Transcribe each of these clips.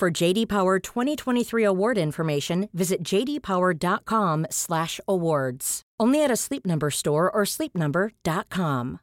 For JD Power 2023 award information, visit jdpower.com/awards. Only at a Sleep Number store or sleepnumber.com.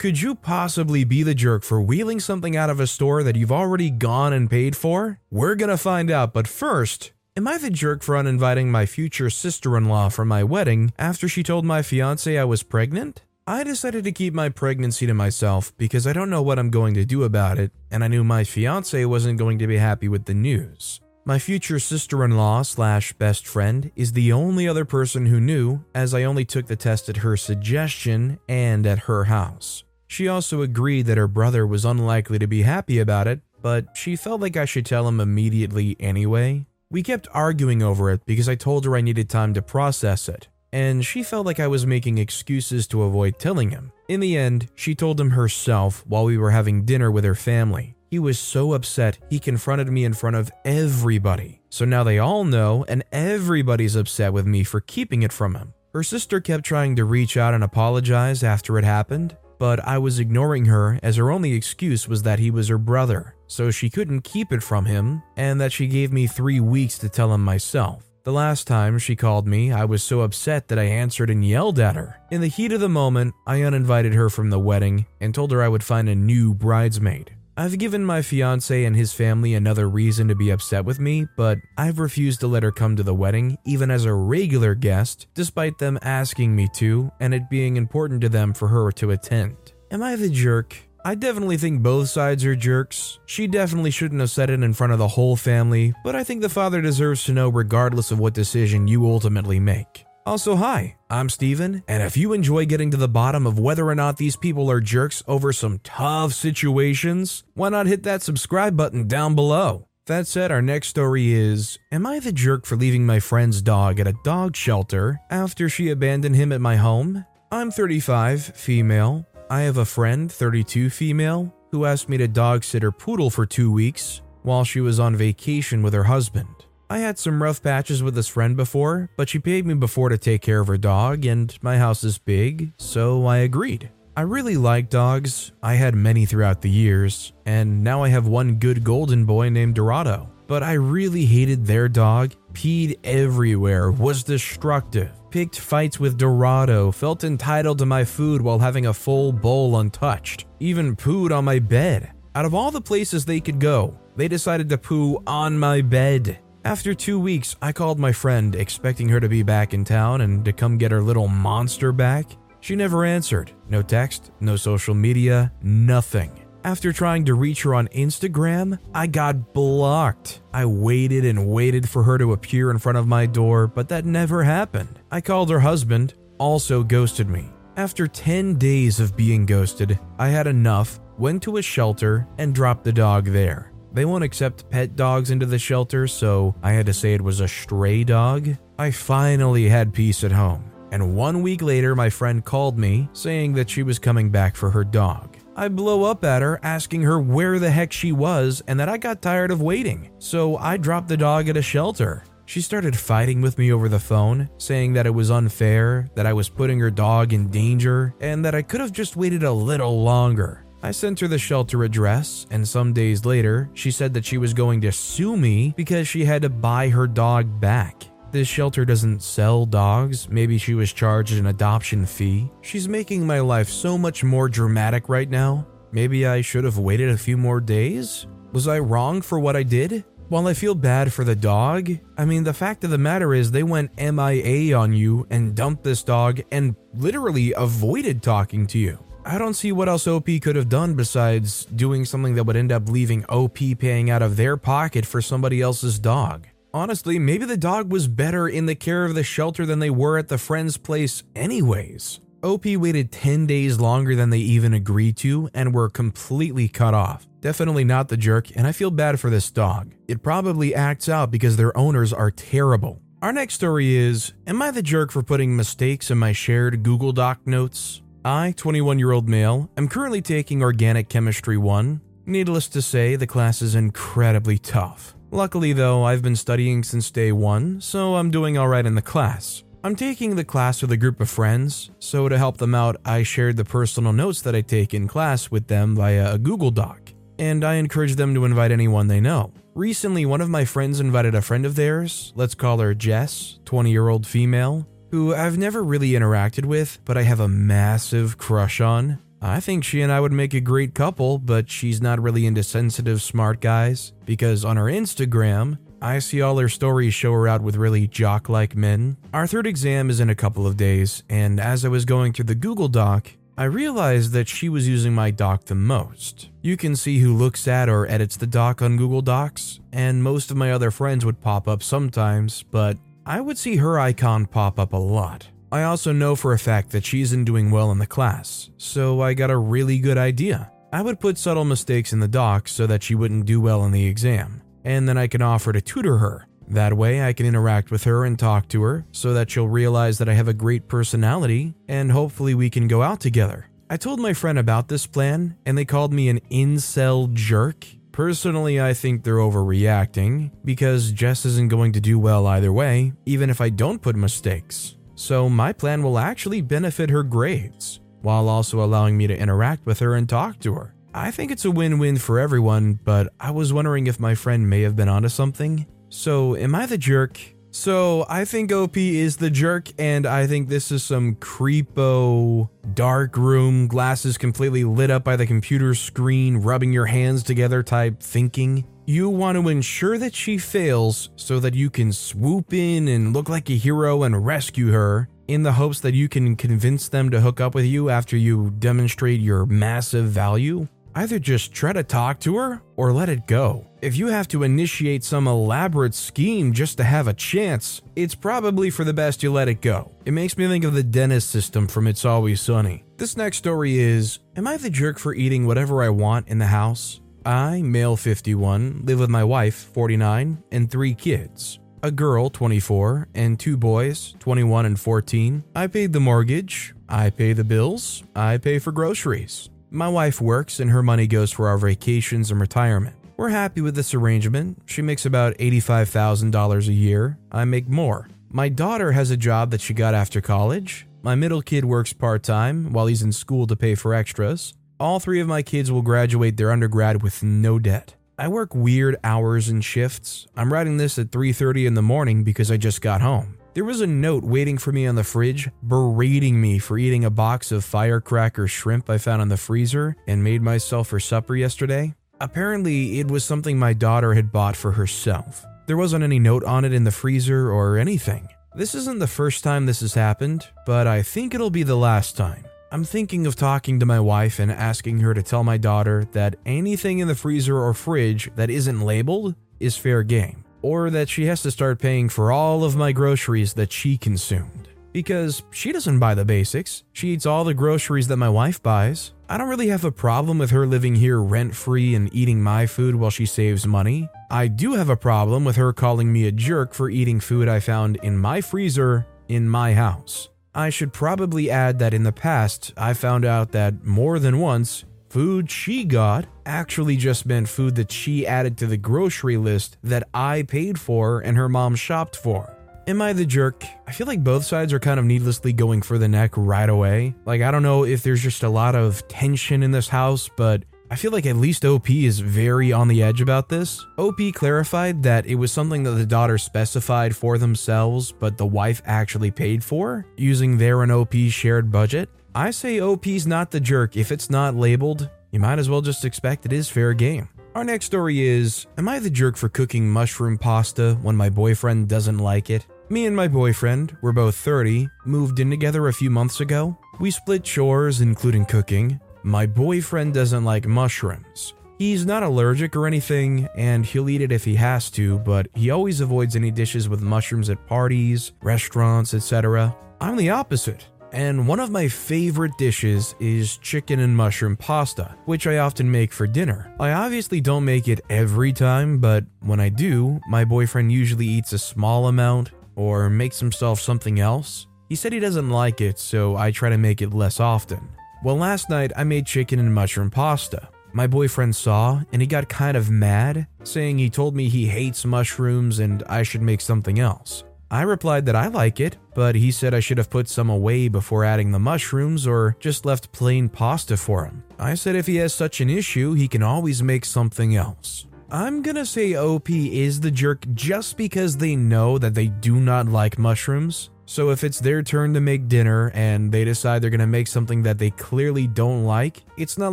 Could you possibly be the jerk for wheeling something out of a store that you've already gone and paid for? We're gonna find out, but first, am I the jerk for uninviting my future sister in law for my wedding after she told my fiance I was pregnant? I decided to keep my pregnancy to myself because I don't know what I'm going to do about it, and I knew my fiance wasn't going to be happy with the news. My future sister in law slash best friend is the only other person who knew, as I only took the test at her suggestion and at her house. She also agreed that her brother was unlikely to be happy about it, but she felt like I should tell him immediately anyway. We kept arguing over it because I told her I needed time to process it, and she felt like I was making excuses to avoid telling him. In the end, she told him herself while we were having dinner with her family. He was so upset, he confronted me in front of everybody. So now they all know, and everybody's upset with me for keeping it from him. Her sister kept trying to reach out and apologize after it happened, but I was ignoring her as her only excuse was that he was her brother, so she couldn't keep it from him, and that she gave me three weeks to tell him myself. The last time she called me, I was so upset that I answered and yelled at her. In the heat of the moment, I uninvited her from the wedding and told her I would find a new bridesmaid. I've given my fiance and his family another reason to be upset with me, but I've refused to let her come to the wedding, even as a regular guest, despite them asking me to and it being important to them for her to attend. Am I the jerk? I definitely think both sides are jerks. She definitely shouldn't have said it in front of the whole family, but I think the father deserves to know regardless of what decision you ultimately make. Also, hi, I'm Steven, and if you enjoy getting to the bottom of whether or not these people are jerks over some tough situations, why not hit that subscribe button down below? That said, our next story is Am I the jerk for leaving my friend's dog at a dog shelter after she abandoned him at my home? I'm 35, female. I have a friend, 32, female, who asked me to dog sit her poodle for two weeks while she was on vacation with her husband. I had some rough patches with this friend before, but she paid me before to take care of her dog, and my house is big, so I agreed. I really like dogs. I had many throughout the years, and now I have one good golden boy named Dorado. But I really hated their dog, peed everywhere, was destructive, picked fights with Dorado, felt entitled to my food while having a full bowl untouched, even pooed on my bed. Out of all the places they could go, they decided to poo on my bed. After two weeks, I called my friend, expecting her to be back in town and to come get her little monster back. She never answered. No text, no social media, nothing. After trying to reach her on Instagram, I got blocked. I waited and waited for her to appear in front of my door, but that never happened. I called her husband, also ghosted me. After 10 days of being ghosted, I had enough, went to a shelter, and dropped the dog there. They won't accept pet dogs into the shelter, so I had to say it was a stray dog. I finally had peace at home, and one week later, my friend called me saying that she was coming back for her dog. I blow up at her asking her where the heck she was and that I got tired of waiting, so I dropped the dog at a shelter. She started fighting with me over the phone, saying that it was unfair, that I was putting her dog in danger, and that I could have just waited a little longer. I sent her the shelter address, and some days later, she said that she was going to sue me because she had to buy her dog back. This shelter doesn't sell dogs. Maybe she was charged an adoption fee. She's making my life so much more dramatic right now. Maybe I should have waited a few more days? Was I wrong for what I did? While I feel bad for the dog, I mean, the fact of the matter is they went MIA on you and dumped this dog and literally avoided talking to you. I don't see what else OP could have done besides doing something that would end up leaving OP paying out of their pocket for somebody else's dog. Honestly, maybe the dog was better in the care of the shelter than they were at the friend's place, anyways. OP waited 10 days longer than they even agreed to and were completely cut off. Definitely not the jerk, and I feel bad for this dog. It probably acts out because their owners are terrible. Our next story is Am I the jerk for putting mistakes in my shared Google Doc notes? I, 21 year old male, am currently taking Organic Chemistry 1. Needless to say, the class is incredibly tough. Luckily, though, I've been studying since day one, so I'm doing alright in the class. I'm taking the class with a group of friends, so to help them out, I shared the personal notes that I take in class with them via a Google Doc, and I encourage them to invite anyone they know. Recently, one of my friends invited a friend of theirs, let's call her Jess, 20 year old female, who I've never really interacted with, but I have a massive crush on. I think she and I would make a great couple, but she's not really into sensitive, smart guys, because on her Instagram, I see all her stories show her out with really jock like men. Our third exam is in a couple of days, and as I was going through the Google Doc, I realized that she was using my doc the most. You can see who looks at or edits the doc on Google Docs, and most of my other friends would pop up sometimes, but I would see her icon pop up a lot. I also know for a fact that she isn't doing well in the class, so I got a really good idea. I would put subtle mistakes in the docs so that she wouldn't do well in the exam and then I can offer to tutor her. That way, I can interact with her and talk to her so that she'll realize that I have a great personality and hopefully we can go out together. I told my friend about this plan and they called me an incel jerk. Personally, I think they're overreacting because Jess isn't going to do well either way, even if I don't put mistakes. So, my plan will actually benefit her grades while also allowing me to interact with her and talk to her. I think it's a win win for everyone, but I was wondering if my friend may have been onto something. So, am I the jerk? So, I think OP is the jerk, and I think this is some creepo, dark room, glasses completely lit up by the computer screen, rubbing your hands together type thinking. You want to ensure that she fails so that you can swoop in and look like a hero and rescue her in the hopes that you can convince them to hook up with you after you demonstrate your massive value. Either just try to talk to her or let it go. If you have to initiate some elaborate scheme just to have a chance, it's probably for the best you let it go. It makes me think of the DENNIS system from It's Always Sunny. This next story is Am I the jerk for eating whatever I want in the house? I, male 51, live with my wife, 49, and three kids a girl, 24, and two boys, 21 and 14. I paid the mortgage, I pay the bills, I pay for groceries. My wife works and her money goes for our vacations and retirement. We're happy with this arrangement. She makes about $85,000 a year. I make more. My daughter has a job that she got after college. My middle kid works part time while he's in school to pay for extras. All three of my kids will graduate their undergrad with no debt. I work weird hours and shifts. I'm writing this at 3:30 in the morning because I just got home. There was a note waiting for me on the fridge, berating me for eating a box of firecracker shrimp I found in the freezer and made myself for supper yesterday. Apparently, it was something my daughter had bought for herself. There wasn't any note on it in the freezer or anything. This isn't the first time this has happened, but I think it'll be the last time. I'm thinking of talking to my wife and asking her to tell my daughter that anything in the freezer or fridge that isn't labeled is fair game or that she has to start paying for all of my groceries that she consumed. Because she doesn't buy the basics, she eats all the groceries that my wife buys. I don't really have a problem with her living here rent free and eating my food while she saves money. I do have a problem with her calling me a jerk for eating food I found in my freezer in my house. I should probably add that in the past, I found out that more than once food she got actually just meant food that she added to the grocery list that I paid for and her mom shopped for. Am I the jerk? I feel like both sides are kind of needlessly going for the neck right away. Like, I don't know if there's just a lot of tension in this house, but I feel like at least OP is very on the edge about this. OP clarified that it was something that the daughter specified for themselves, but the wife actually paid for, using their and OP's shared budget. I say OP's not the jerk. If it's not labeled, you might as well just expect it is fair game. Our next story is Am I the jerk for cooking mushroom pasta when my boyfriend doesn't like it? Me and my boyfriend, we're both 30, moved in together a few months ago. We split chores, including cooking. My boyfriend doesn't like mushrooms. He's not allergic or anything, and he'll eat it if he has to, but he always avoids any dishes with mushrooms at parties, restaurants, etc. I'm the opposite. and one of my favorite dishes is chicken and mushroom pasta, which I often make for dinner. I obviously don't make it every time, but when I do, my boyfriend usually eats a small amount or makes himself something else. He said he doesn't like it, so I try to make it less often. Well, last night I made chicken and mushroom pasta. My boyfriend saw and he got kind of mad, saying he told me he hates mushrooms and I should make something else. I replied that I like it, but he said I should have put some away before adding the mushrooms or just left plain pasta for him. I said if he has such an issue, he can always make something else. I'm gonna say OP is the jerk just because they know that they do not like mushrooms. So if it's their turn to make dinner and they decide they're gonna make something that they clearly don't like, it's not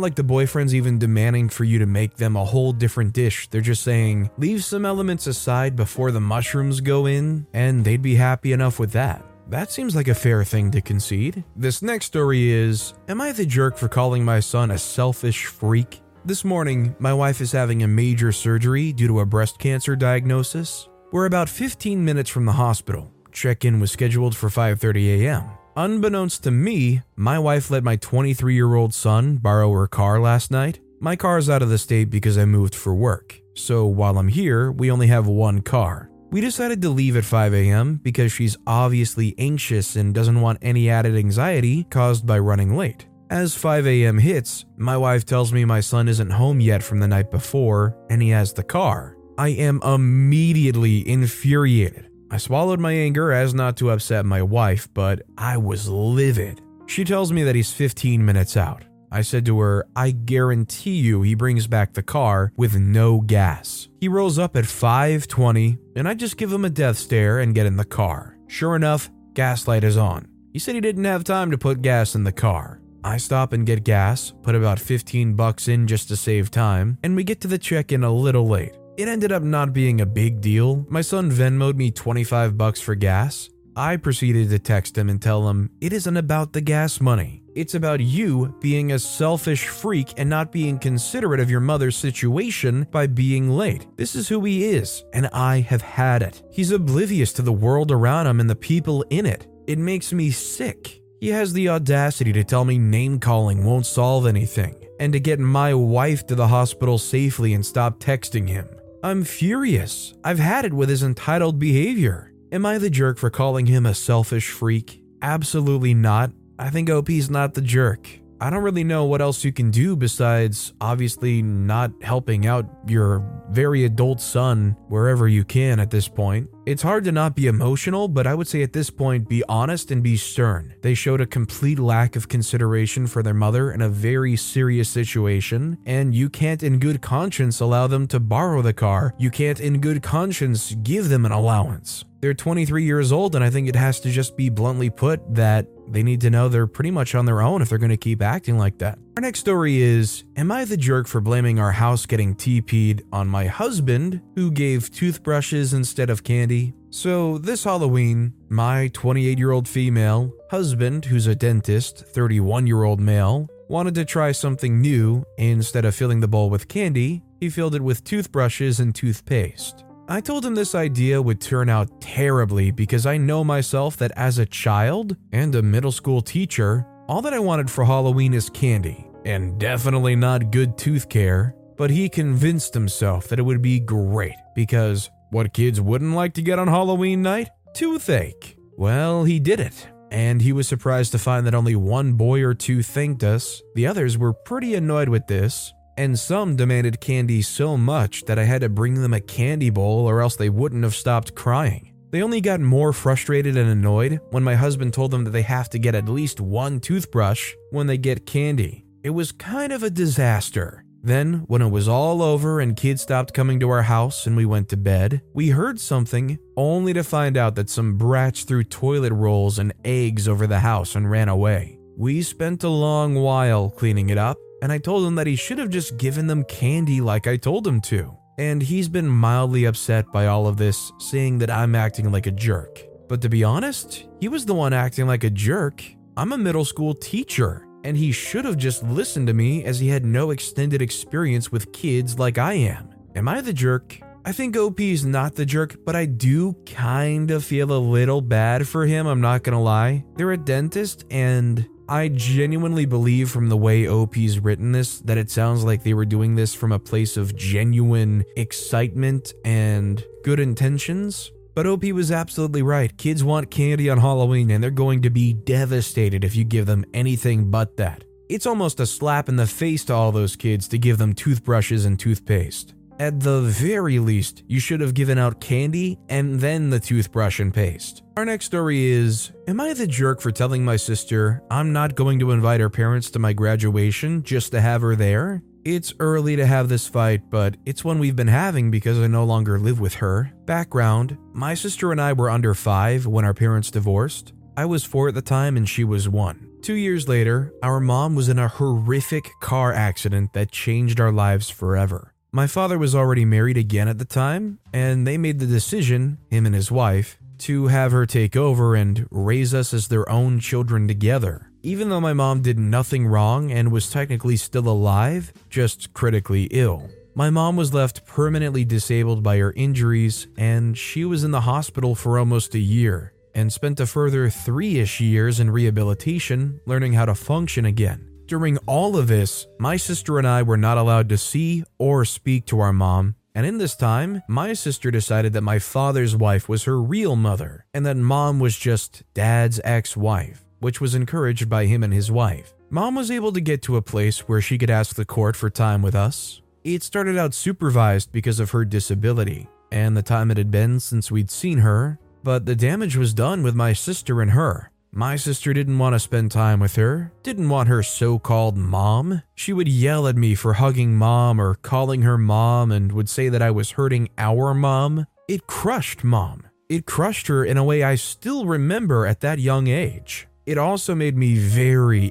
like the boyfriend's even demanding for you to make them a whole different dish. They're just saying, leave some elements aside before the mushrooms go in, and they'd be happy enough with that. That seems like a fair thing to concede. This next story is Am I the jerk for calling my son a selfish freak? This morning, my wife is having a major surgery due to a breast cancer diagnosis. We're about 15 minutes from the hospital. Check-in was scheduled for 5:30 a.m. Unbeknownst to me, my wife let my 23-year-old son borrow her car last night. My car is out of the state because I moved for work. So while I'm here, we only have one car. We decided to leave at 5 a.m. because she's obviously anxious and doesn't want any added anxiety caused by running late. As 5 a.m. hits, my wife tells me my son isn't home yet from the night before and he has the car. I am immediately infuriated. I swallowed my anger as not to upset my wife, but I was livid. She tells me that he's 15 minutes out. I said to her, I guarantee you he brings back the car with no gas. He rolls up at 5:20 and I just give him a death stare and get in the car. Sure enough, gas light is on. He said he didn't have time to put gas in the car. I stop and get gas, put about 15 bucks in just to save time, and we get to the check-in a little late. It ended up not being a big deal. My son Venmoed me 25 bucks for gas. I proceeded to text him and tell him it isn't about the gas money. It's about you being a selfish freak and not being considerate of your mother's situation by being late. This is who he is, and I have had it. He's oblivious to the world around him and the people in it. It makes me sick. He has the audacity to tell me name calling won't solve anything, and to get my wife to the hospital safely and stop texting him. I'm furious. I've had it with his entitled behavior. Am I the jerk for calling him a selfish freak? Absolutely not. I think OP's not the jerk. I don't really know what else you can do besides obviously not helping out your very adult son wherever you can at this point. It's hard to not be emotional, but I would say at this point, be honest and be stern. They showed a complete lack of consideration for their mother in a very serious situation, and you can't, in good conscience, allow them to borrow the car. You can't, in good conscience, give them an allowance. They're 23 years old, and I think it has to just be bluntly put that they need to know they're pretty much on their own if they're going to keep acting like that. Our next story is Am I the jerk for blaming our house getting TP'd on my husband, who gave toothbrushes instead of candy? So, this Halloween, my 28 year old female husband, who's a dentist, 31 year old male, wanted to try something new. Instead of filling the bowl with candy, he filled it with toothbrushes and toothpaste. I told him this idea would turn out terribly because I know myself that as a child and a middle school teacher, all that I wanted for Halloween is candy, and definitely not good tooth care. But he convinced himself that it would be great because what kids wouldn't like to get on Halloween night? Toothache. Well, he did it. And he was surprised to find that only one boy or two thanked us. The others were pretty annoyed with this, and some demanded candy so much that I had to bring them a candy bowl or else they wouldn't have stopped crying. They only got more frustrated and annoyed when my husband told them that they have to get at least one toothbrush when they get candy. It was kind of a disaster. Then, when it was all over and kids stopped coming to our house and we went to bed, we heard something only to find out that some brats threw toilet rolls and eggs over the house and ran away. We spent a long while cleaning it up and I told him that he should have just given them candy like I told him to. And he's been mildly upset by all of this, saying that I'm acting like a jerk. But to be honest, he was the one acting like a jerk. I'm a middle school teacher, and he should have just listened to me as he had no extended experience with kids like I am. Am I the jerk? I think OP is not the jerk, but I do kind of feel a little bad for him, I'm not gonna lie. They're a dentist, and I genuinely believe from the way OP's written this that it sounds like they were doing this from a place of genuine excitement and good intentions. But OP was absolutely right. Kids want candy on Halloween and they're going to be devastated if you give them anything but that. It's almost a slap in the face to all those kids to give them toothbrushes and toothpaste. At the very least, you should have given out candy and then the toothbrush and paste. Our next story is Am I the jerk for telling my sister I'm not going to invite her parents to my graduation just to have her there? It's early to have this fight, but it's one we've been having because I no longer live with her. Background My sister and I were under five when our parents divorced. I was four at the time and she was one. Two years later, our mom was in a horrific car accident that changed our lives forever. My father was already married again at the time, and they made the decision, him and his wife, to have her take over and raise us as their own children together. Even though my mom did nothing wrong and was technically still alive, just critically ill. My mom was left permanently disabled by her injuries, and she was in the hospital for almost a year and spent a further three ish years in rehabilitation learning how to function again. During all of this, my sister and I were not allowed to see or speak to our mom, and in this time, my sister decided that my father's wife was her real mother, and that mom was just dad's ex wife, which was encouraged by him and his wife. Mom was able to get to a place where she could ask the court for time with us. It started out supervised because of her disability and the time it had been since we'd seen her, but the damage was done with my sister and her. My sister didn't want to spend time with her, didn't want her so called mom. She would yell at me for hugging mom or calling her mom and would say that I was hurting our mom. It crushed mom. It crushed her in a way I still remember at that young age. It also made me very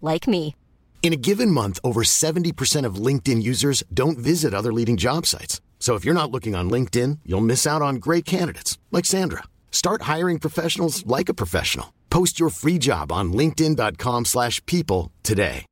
like me. In a given month, over 70% of LinkedIn users don't visit other leading job sites. So if you're not looking on LinkedIn, you'll miss out on great candidates like Sandra. Start hiring professionals like a professional. Post your free job on linkedin.com/people today.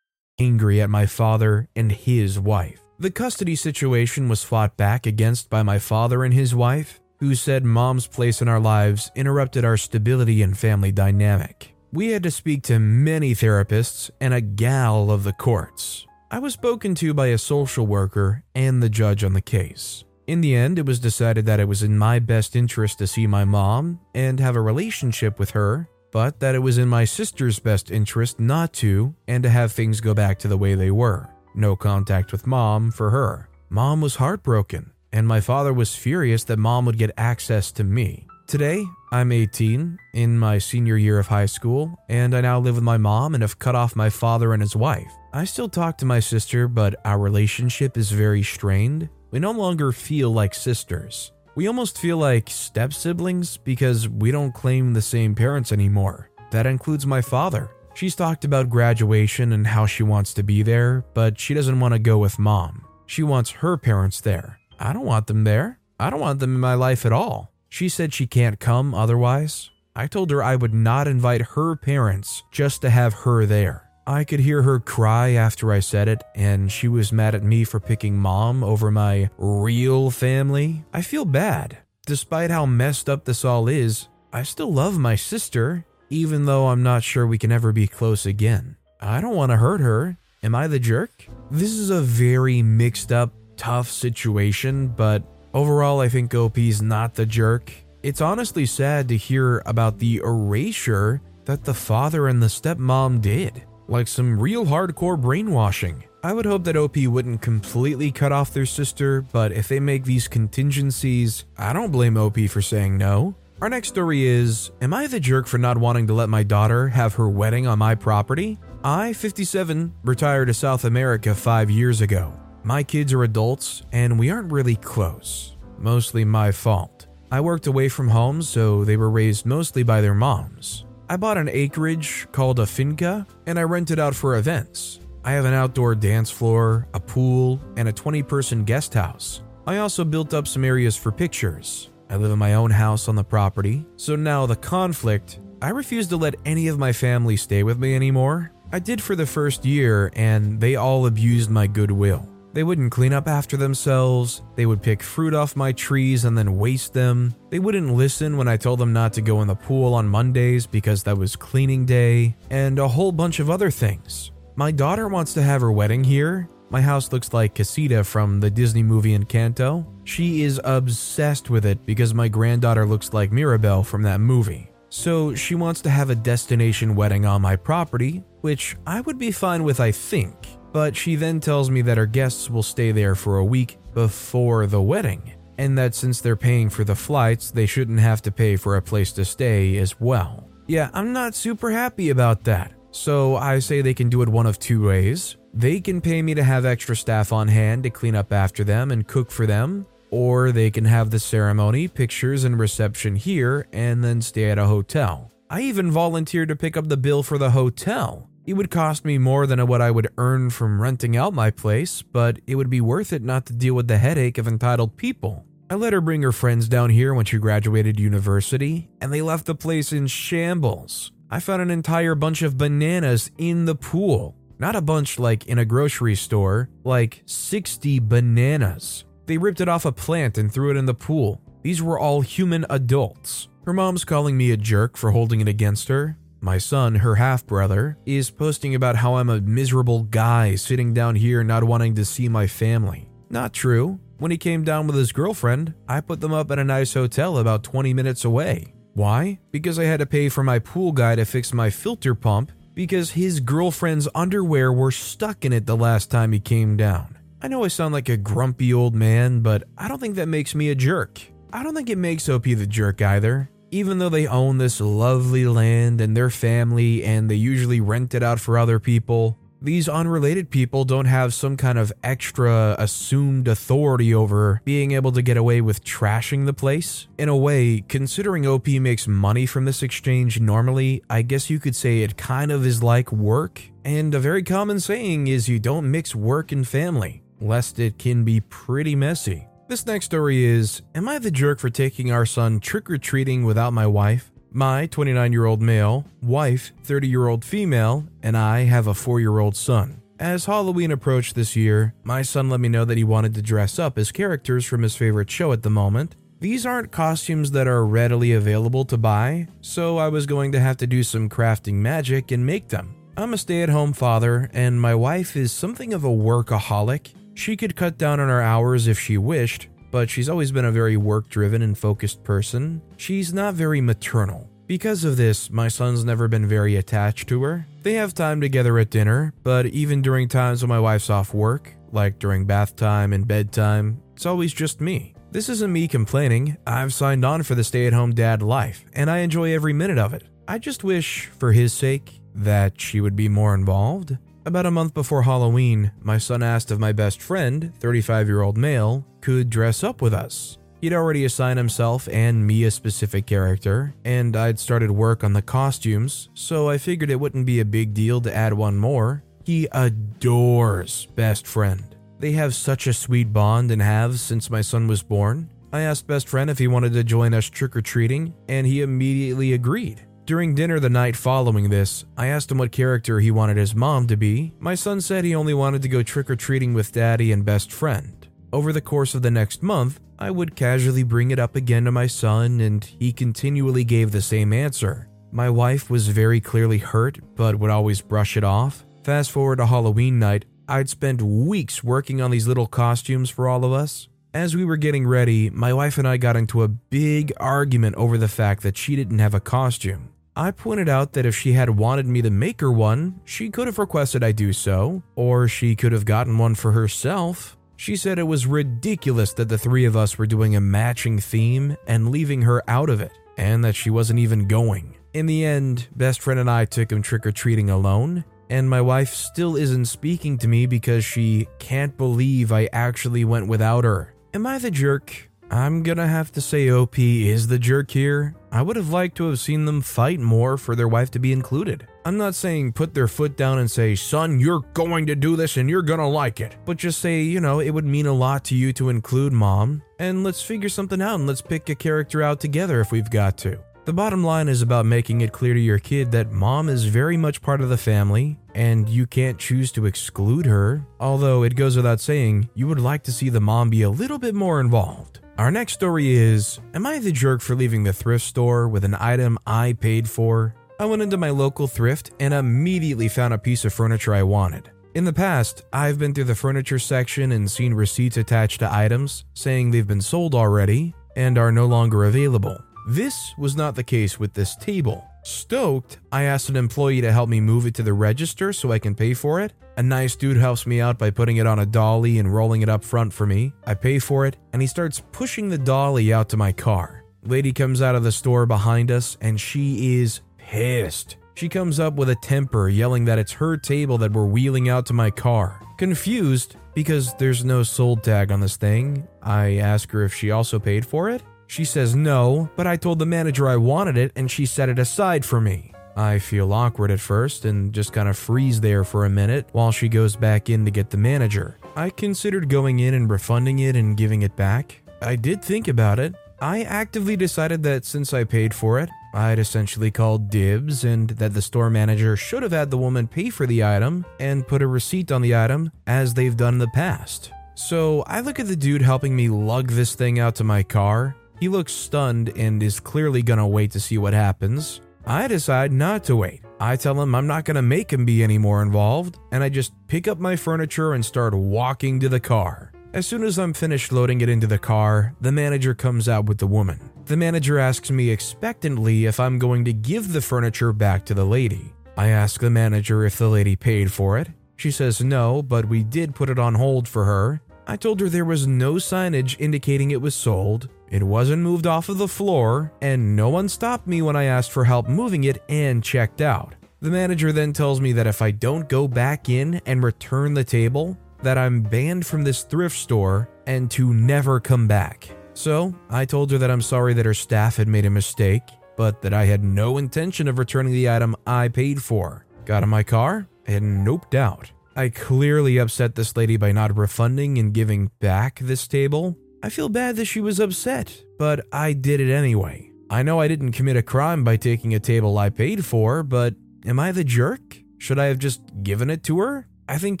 angry at my father and his wife. The custody situation was fought back against by my father and his wife, who said mom's place in our lives interrupted our stability and family dynamic. We had to speak to many therapists and a gal of the courts. I was spoken to by a social worker and the judge on the case. In the end, it was decided that it was in my best interest to see my mom and have a relationship with her, but that it was in my sister's best interest not to and to have things go back to the way they were. No contact with mom for her. Mom was heartbroken, and my father was furious that mom would get access to me. Today, I'm 18, in my senior year of high school, and I now live with my mom and have cut off my father and his wife. I still talk to my sister, but our relationship is very strained. We no longer feel like sisters. We almost feel like step siblings because we don't claim the same parents anymore. That includes my father. She's talked about graduation and how she wants to be there, but she doesn't want to go with mom. She wants her parents there. I don't want them there. I don't want them in my life at all. She said she can't come otherwise. I told her I would not invite her parents just to have her there. I could hear her cry after I said it, and she was mad at me for picking mom over my real family. I feel bad. Despite how messed up this all is, I still love my sister, even though I'm not sure we can ever be close again. I don't want to hurt her. Am I the jerk? This is a very mixed up, tough situation, but overall, I think OP's not the jerk. It's honestly sad to hear about the erasure that the father and the stepmom did like some real hardcore brainwashing. I would hope that OP wouldn't completely cut off their sister, but if they make these contingencies, I don't blame OP for saying no. Our next story is Am I the jerk for not wanting to let my daughter have her wedding on my property? I, 57, retired to South America five years ago. My kids are adults, and we aren't really close. Mostly my fault. I worked away from home, so they were raised mostly by their moms. I bought an acreage called a finca, and I rent it out for events. I have an outdoor dance floor, a pool, and a 20 person guest house. I also built up some areas for pictures. I live in my own house on the property, so now the conflict I refuse to let any of my family stay with me anymore. I did for the first year, and they all abused my goodwill. They wouldn't clean up after themselves, they would pick fruit off my trees and then waste them. They wouldn't listen when I told them not to go in the pool on Mondays because that was cleaning day, and a whole bunch of other things. My daughter wants to have her wedding here. My house looks like Casita from the Disney movie Encanto. She is obsessed with it because my granddaughter looks like Mirabel from that movie. So she wants to have a destination wedding on my property, which I would be fine with, I think. But she then tells me that her guests will stay there for a week before the wedding, and that since they're paying for the flights, they shouldn't have to pay for a place to stay as well. Yeah, I'm not super happy about that. So I say they can do it one of two ways. They can pay me to have extra staff on hand to clean up after them and cook for them, or they can have the ceremony, pictures, and reception here and then stay at a hotel. I even volunteered to pick up the bill for the hotel. It would cost me more than what I would earn from renting out my place, but it would be worth it not to deal with the headache of entitled people. I let her bring her friends down here when she graduated university, and they left the place in shambles. I found an entire bunch of bananas in the pool. Not a bunch like in a grocery store, like 60 bananas. They ripped it off a plant and threw it in the pool. These were all human adults. Her mom's calling me a jerk for holding it against her. My son, her half brother, is posting about how I'm a miserable guy sitting down here not wanting to see my family. Not true. When he came down with his girlfriend, I put them up at a nice hotel about 20 minutes away. Why? Because I had to pay for my pool guy to fix my filter pump because his girlfriend's underwear were stuck in it the last time he came down. I know I sound like a grumpy old man, but I don't think that makes me a jerk. I don't think it makes OP the jerk either. Even though they own this lovely land and their family and they usually rent it out for other people, these unrelated people don't have some kind of extra assumed authority over being able to get away with trashing the place. In a way, considering OP makes money from this exchange normally, I guess you could say it kind of is like work. And a very common saying is you don't mix work and family lest it can be pretty messy. This next story is Am I the jerk for taking our son trick or treating without my wife? My 29 year old male, wife, 30 year old female, and I have a 4 year old son. As Halloween approached this year, my son let me know that he wanted to dress up as characters from his favorite show at the moment. These aren't costumes that are readily available to buy, so I was going to have to do some crafting magic and make them. I'm a stay at home father, and my wife is something of a workaholic she could cut down on her hours if she wished, but she's always been a very work driven and focused person. She's not very maternal. Because of this, my son's never been very attached to her. They have time together at dinner, but even during times when my wife's off work, like during bath time and bedtime, it's always just me. This isn't me complaining. I've signed on for the stay at home dad life, and I enjoy every minute of it. I just wish, for his sake, that she would be more involved. About a month before Halloween, my son asked if my best friend, 35 year old male, could dress up with us. He'd already assigned himself and me a specific character, and I'd started work on the costumes, so I figured it wouldn't be a big deal to add one more. He adores Best Friend. They have such a sweet bond and have since my son was born. I asked Best Friend if he wanted to join us trick or treating, and he immediately agreed. During dinner the night following this, I asked him what character he wanted his mom to be. My son said he only wanted to go trick or treating with daddy and best friend. Over the course of the next month, I would casually bring it up again to my son, and he continually gave the same answer. My wife was very clearly hurt, but would always brush it off. Fast forward to Halloween night, I'd spent weeks working on these little costumes for all of us. As we were getting ready, my wife and I got into a big argument over the fact that she didn't have a costume. I pointed out that if she had wanted me to make her one, she could have requested I do so, or she could have gotten one for herself. She said it was ridiculous that the three of us were doing a matching theme and leaving her out of it, and that she wasn't even going. In the end, best friend and I took him trick or treating alone. and my wife still isn't speaking to me because she can't believe I actually went without her. Am I the jerk? I'm gonna have to say OP is the jerk here. I would have liked to have seen them fight more for their wife to be included. I'm not saying put their foot down and say, son, you're going to do this and you're gonna like it. But just say, you know, it would mean a lot to you to include mom, and let's figure something out and let's pick a character out together if we've got to. The bottom line is about making it clear to your kid that mom is very much part of the family and you can't choose to exclude her, although it goes without saying you would like to see the mom be a little bit more involved. Our next story is Am I the jerk for leaving the thrift store with an item I paid for? I went into my local thrift and immediately found a piece of furniture I wanted. In the past, I've been through the furniture section and seen receipts attached to items saying they've been sold already and are no longer available. This was not the case with this table. Stoked, I asked an employee to help me move it to the register so I can pay for it. A nice dude helps me out by putting it on a dolly and rolling it up front for me. I pay for it, and he starts pushing the dolly out to my car. Lady comes out of the store behind us, and she is pissed. She comes up with a temper, yelling that it's her table that we're wheeling out to my car. Confused, because there's no sold tag on this thing, I ask her if she also paid for it. She says no, but I told the manager I wanted it and she set it aside for me. I feel awkward at first and just kind of freeze there for a minute while she goes back in to get the manager. I considered going in and refunding it and giving it back. I did think about it. I actively decided that since I paid for it, I'd essentially called dibs and that the store manager should have had the woman pay for the item and put a receipt on the item as they've done in the past. So I look at the dude helping me lug this thing out to my car he looks stunned and is clearly gonna wait to see what happens. I decide not to wait. I tell him I'm not gonna make him be any more involved, and I just pick up my furniture and start walking to the car. As soon as I'm finished loading it into the car, the manager comes out with the woman. The manager asks me expectantly if I'm going to give the furniture back to the lady. I ask the manager if the lady paid for it. She says no, but we did put it on hold for her. I told her there was no signage indicating it was sold, it wasn't moved off of the floor, and no one stopped me when I asked for help moving it and checked out. The manager then tells me that if I don't go back in and return the table, that I'm banned from this thrift store and to never come back. So, I told her that I'm sorry that her staff had made a mistake, but that I had no intention of returning the item I paid for. Got in my car and noped out. I clearly upset this lady by not refunding and giving back this table, I feel bad that she was upset, but I did it anyway. I know I didn't commit a crime by taking a table I paid for, but am I the jerk? Should I have just given it to her? I think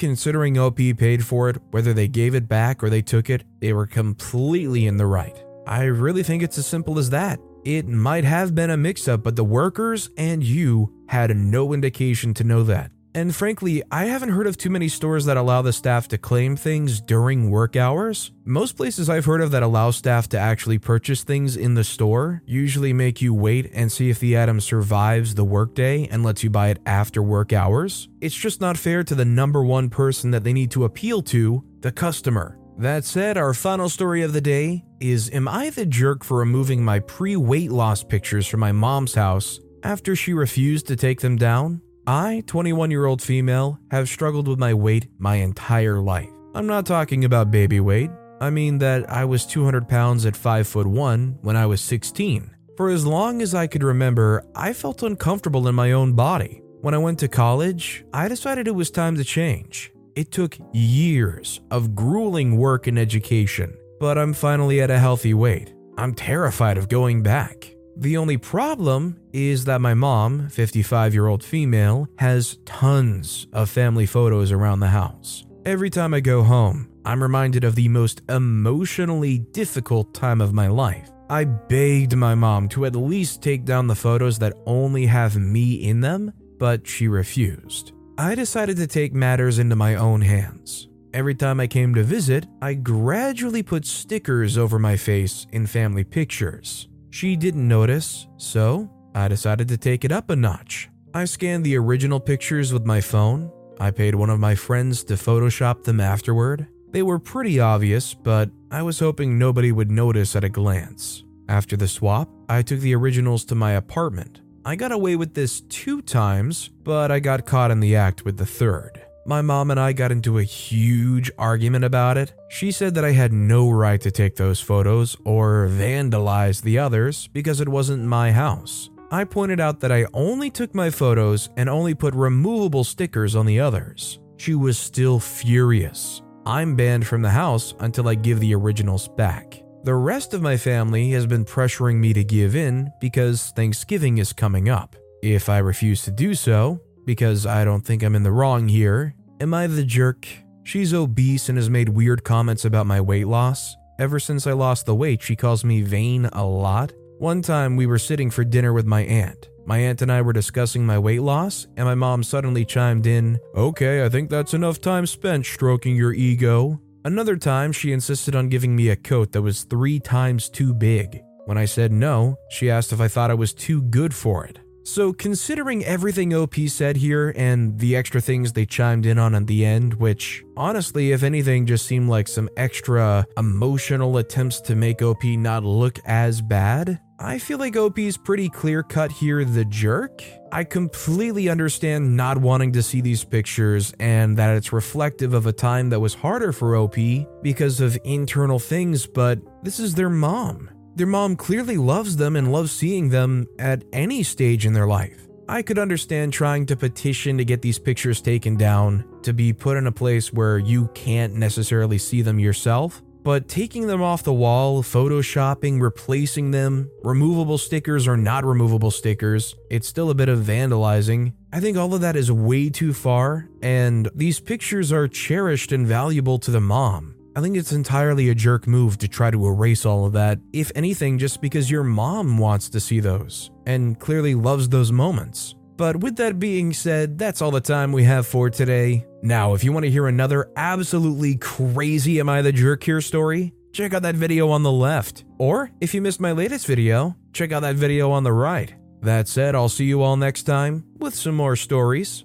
considering OP paid for it, whether they gave it back or they took it, they were completely in the right. I really think it's as simple as that. It might have been a mix up, but the workers and you had no indication to know that. And frankly, I haven't heard of too many stores that allow the staff to claim things during work hours. Most places I've heard of that allow staff to actually purchase things in the store usually make you wait and see if the item survives the workday and lets you buy it after work hours. It's just not fair to the number one person that they need to appeal to, the customer. That said, our final story of the day is Am I the jerk for removing my pre weight loss pictures from my mom's house after she refused to take them down? I, 21 year old female, have struggled with my weight my entire life. I'm not talking about baby weight. I mean that I was 200 pounds at 5 foot 1 when I was 16. For as long as I could remember, I felt uncomfortable in my own body. When I went to college, I decided it was time to change. It took years of grueling work and education, but I'm finally at a healthy weight. I'm terrified of going back. The only problem is that my mom, 55 year old female, has tons of family photos around the house. Every time I go home, I'm reminded of the most emotionally difficult time of my life. I begged my mom to at least take down the photos that only have me in them, but she refused. I decided to take matters into my own hands. Every time I came to visit, I gradually put stickers over my face in family pictures. She didn't notice, so I decided to take it up a notch. I scanned the original pictures with my phone. I paid one of my friends to Photoshop them afterward. They were pretty obvious, but I was hoping nobody would notice at a glance. After the swap, I took the originals to my apartment. I got away with this two times, but I got caught in the act with the third. My mom and I got into a huge argument about it. She said that I had no right to take those photos or vandalize the others because it wasn't my house. I pointed out that I only took my photos and only put removable stickers on the others. She was still furious. I'm banned from the house until I give the originals back. The rest of my family has been pressuring me to give in because Thanksgiving is coming up. If I refuse to do so, because I don't think I'm in the wrong here, am I the jerk? She's obese and has made weird comments about my weight loss. Ever since I lost the weight, she calls me vain a lot. One time we were sitting for dinner with my aunt. My aunt and I were discussing my weight loss, and my mom suddenly chimed in, Okay, I think that's enough time spent stroking your ego. Another time, she insisted on giving me a coat that was three times too big. When I said no, she asked if I thought I was too good for it. So, considering everything OP said here and the extra things they chimed in on at the end, which honestly, if anything, just seemed like some extra emotional attempts to make OP not look as bad, I feel like OP's pretty clear cut here the jerk. I completely understand not wanting to see these pictures and that it's reflective of a time that was harder for OP because of internal things, but this is their mom. Their mom clearly loves them and loves seeing them at any stage in their life. I could understand trying to petition to get these pictures taken down, to be put in a place where you can't necessarily see them yourself, but taking them off the wall, photoshopping, replacing them, removable stickers or not removable stickers, it's still a bit of vandalizing. I think all of that is way too far, and these pictures are cherished and valuable to the mom. I think it's entirely a jerk move to try to erase all of that, if anything, just because your mom wants to see those and clearly loves those moments. But with that being said, that's all the time we have for today. Now, if you want to hear another absolutely crazy Am I the Jerk here story, check out that video on the left. Or if you missed my latest video, check out that video on the right. That said, I'll see you all next time with some more stories.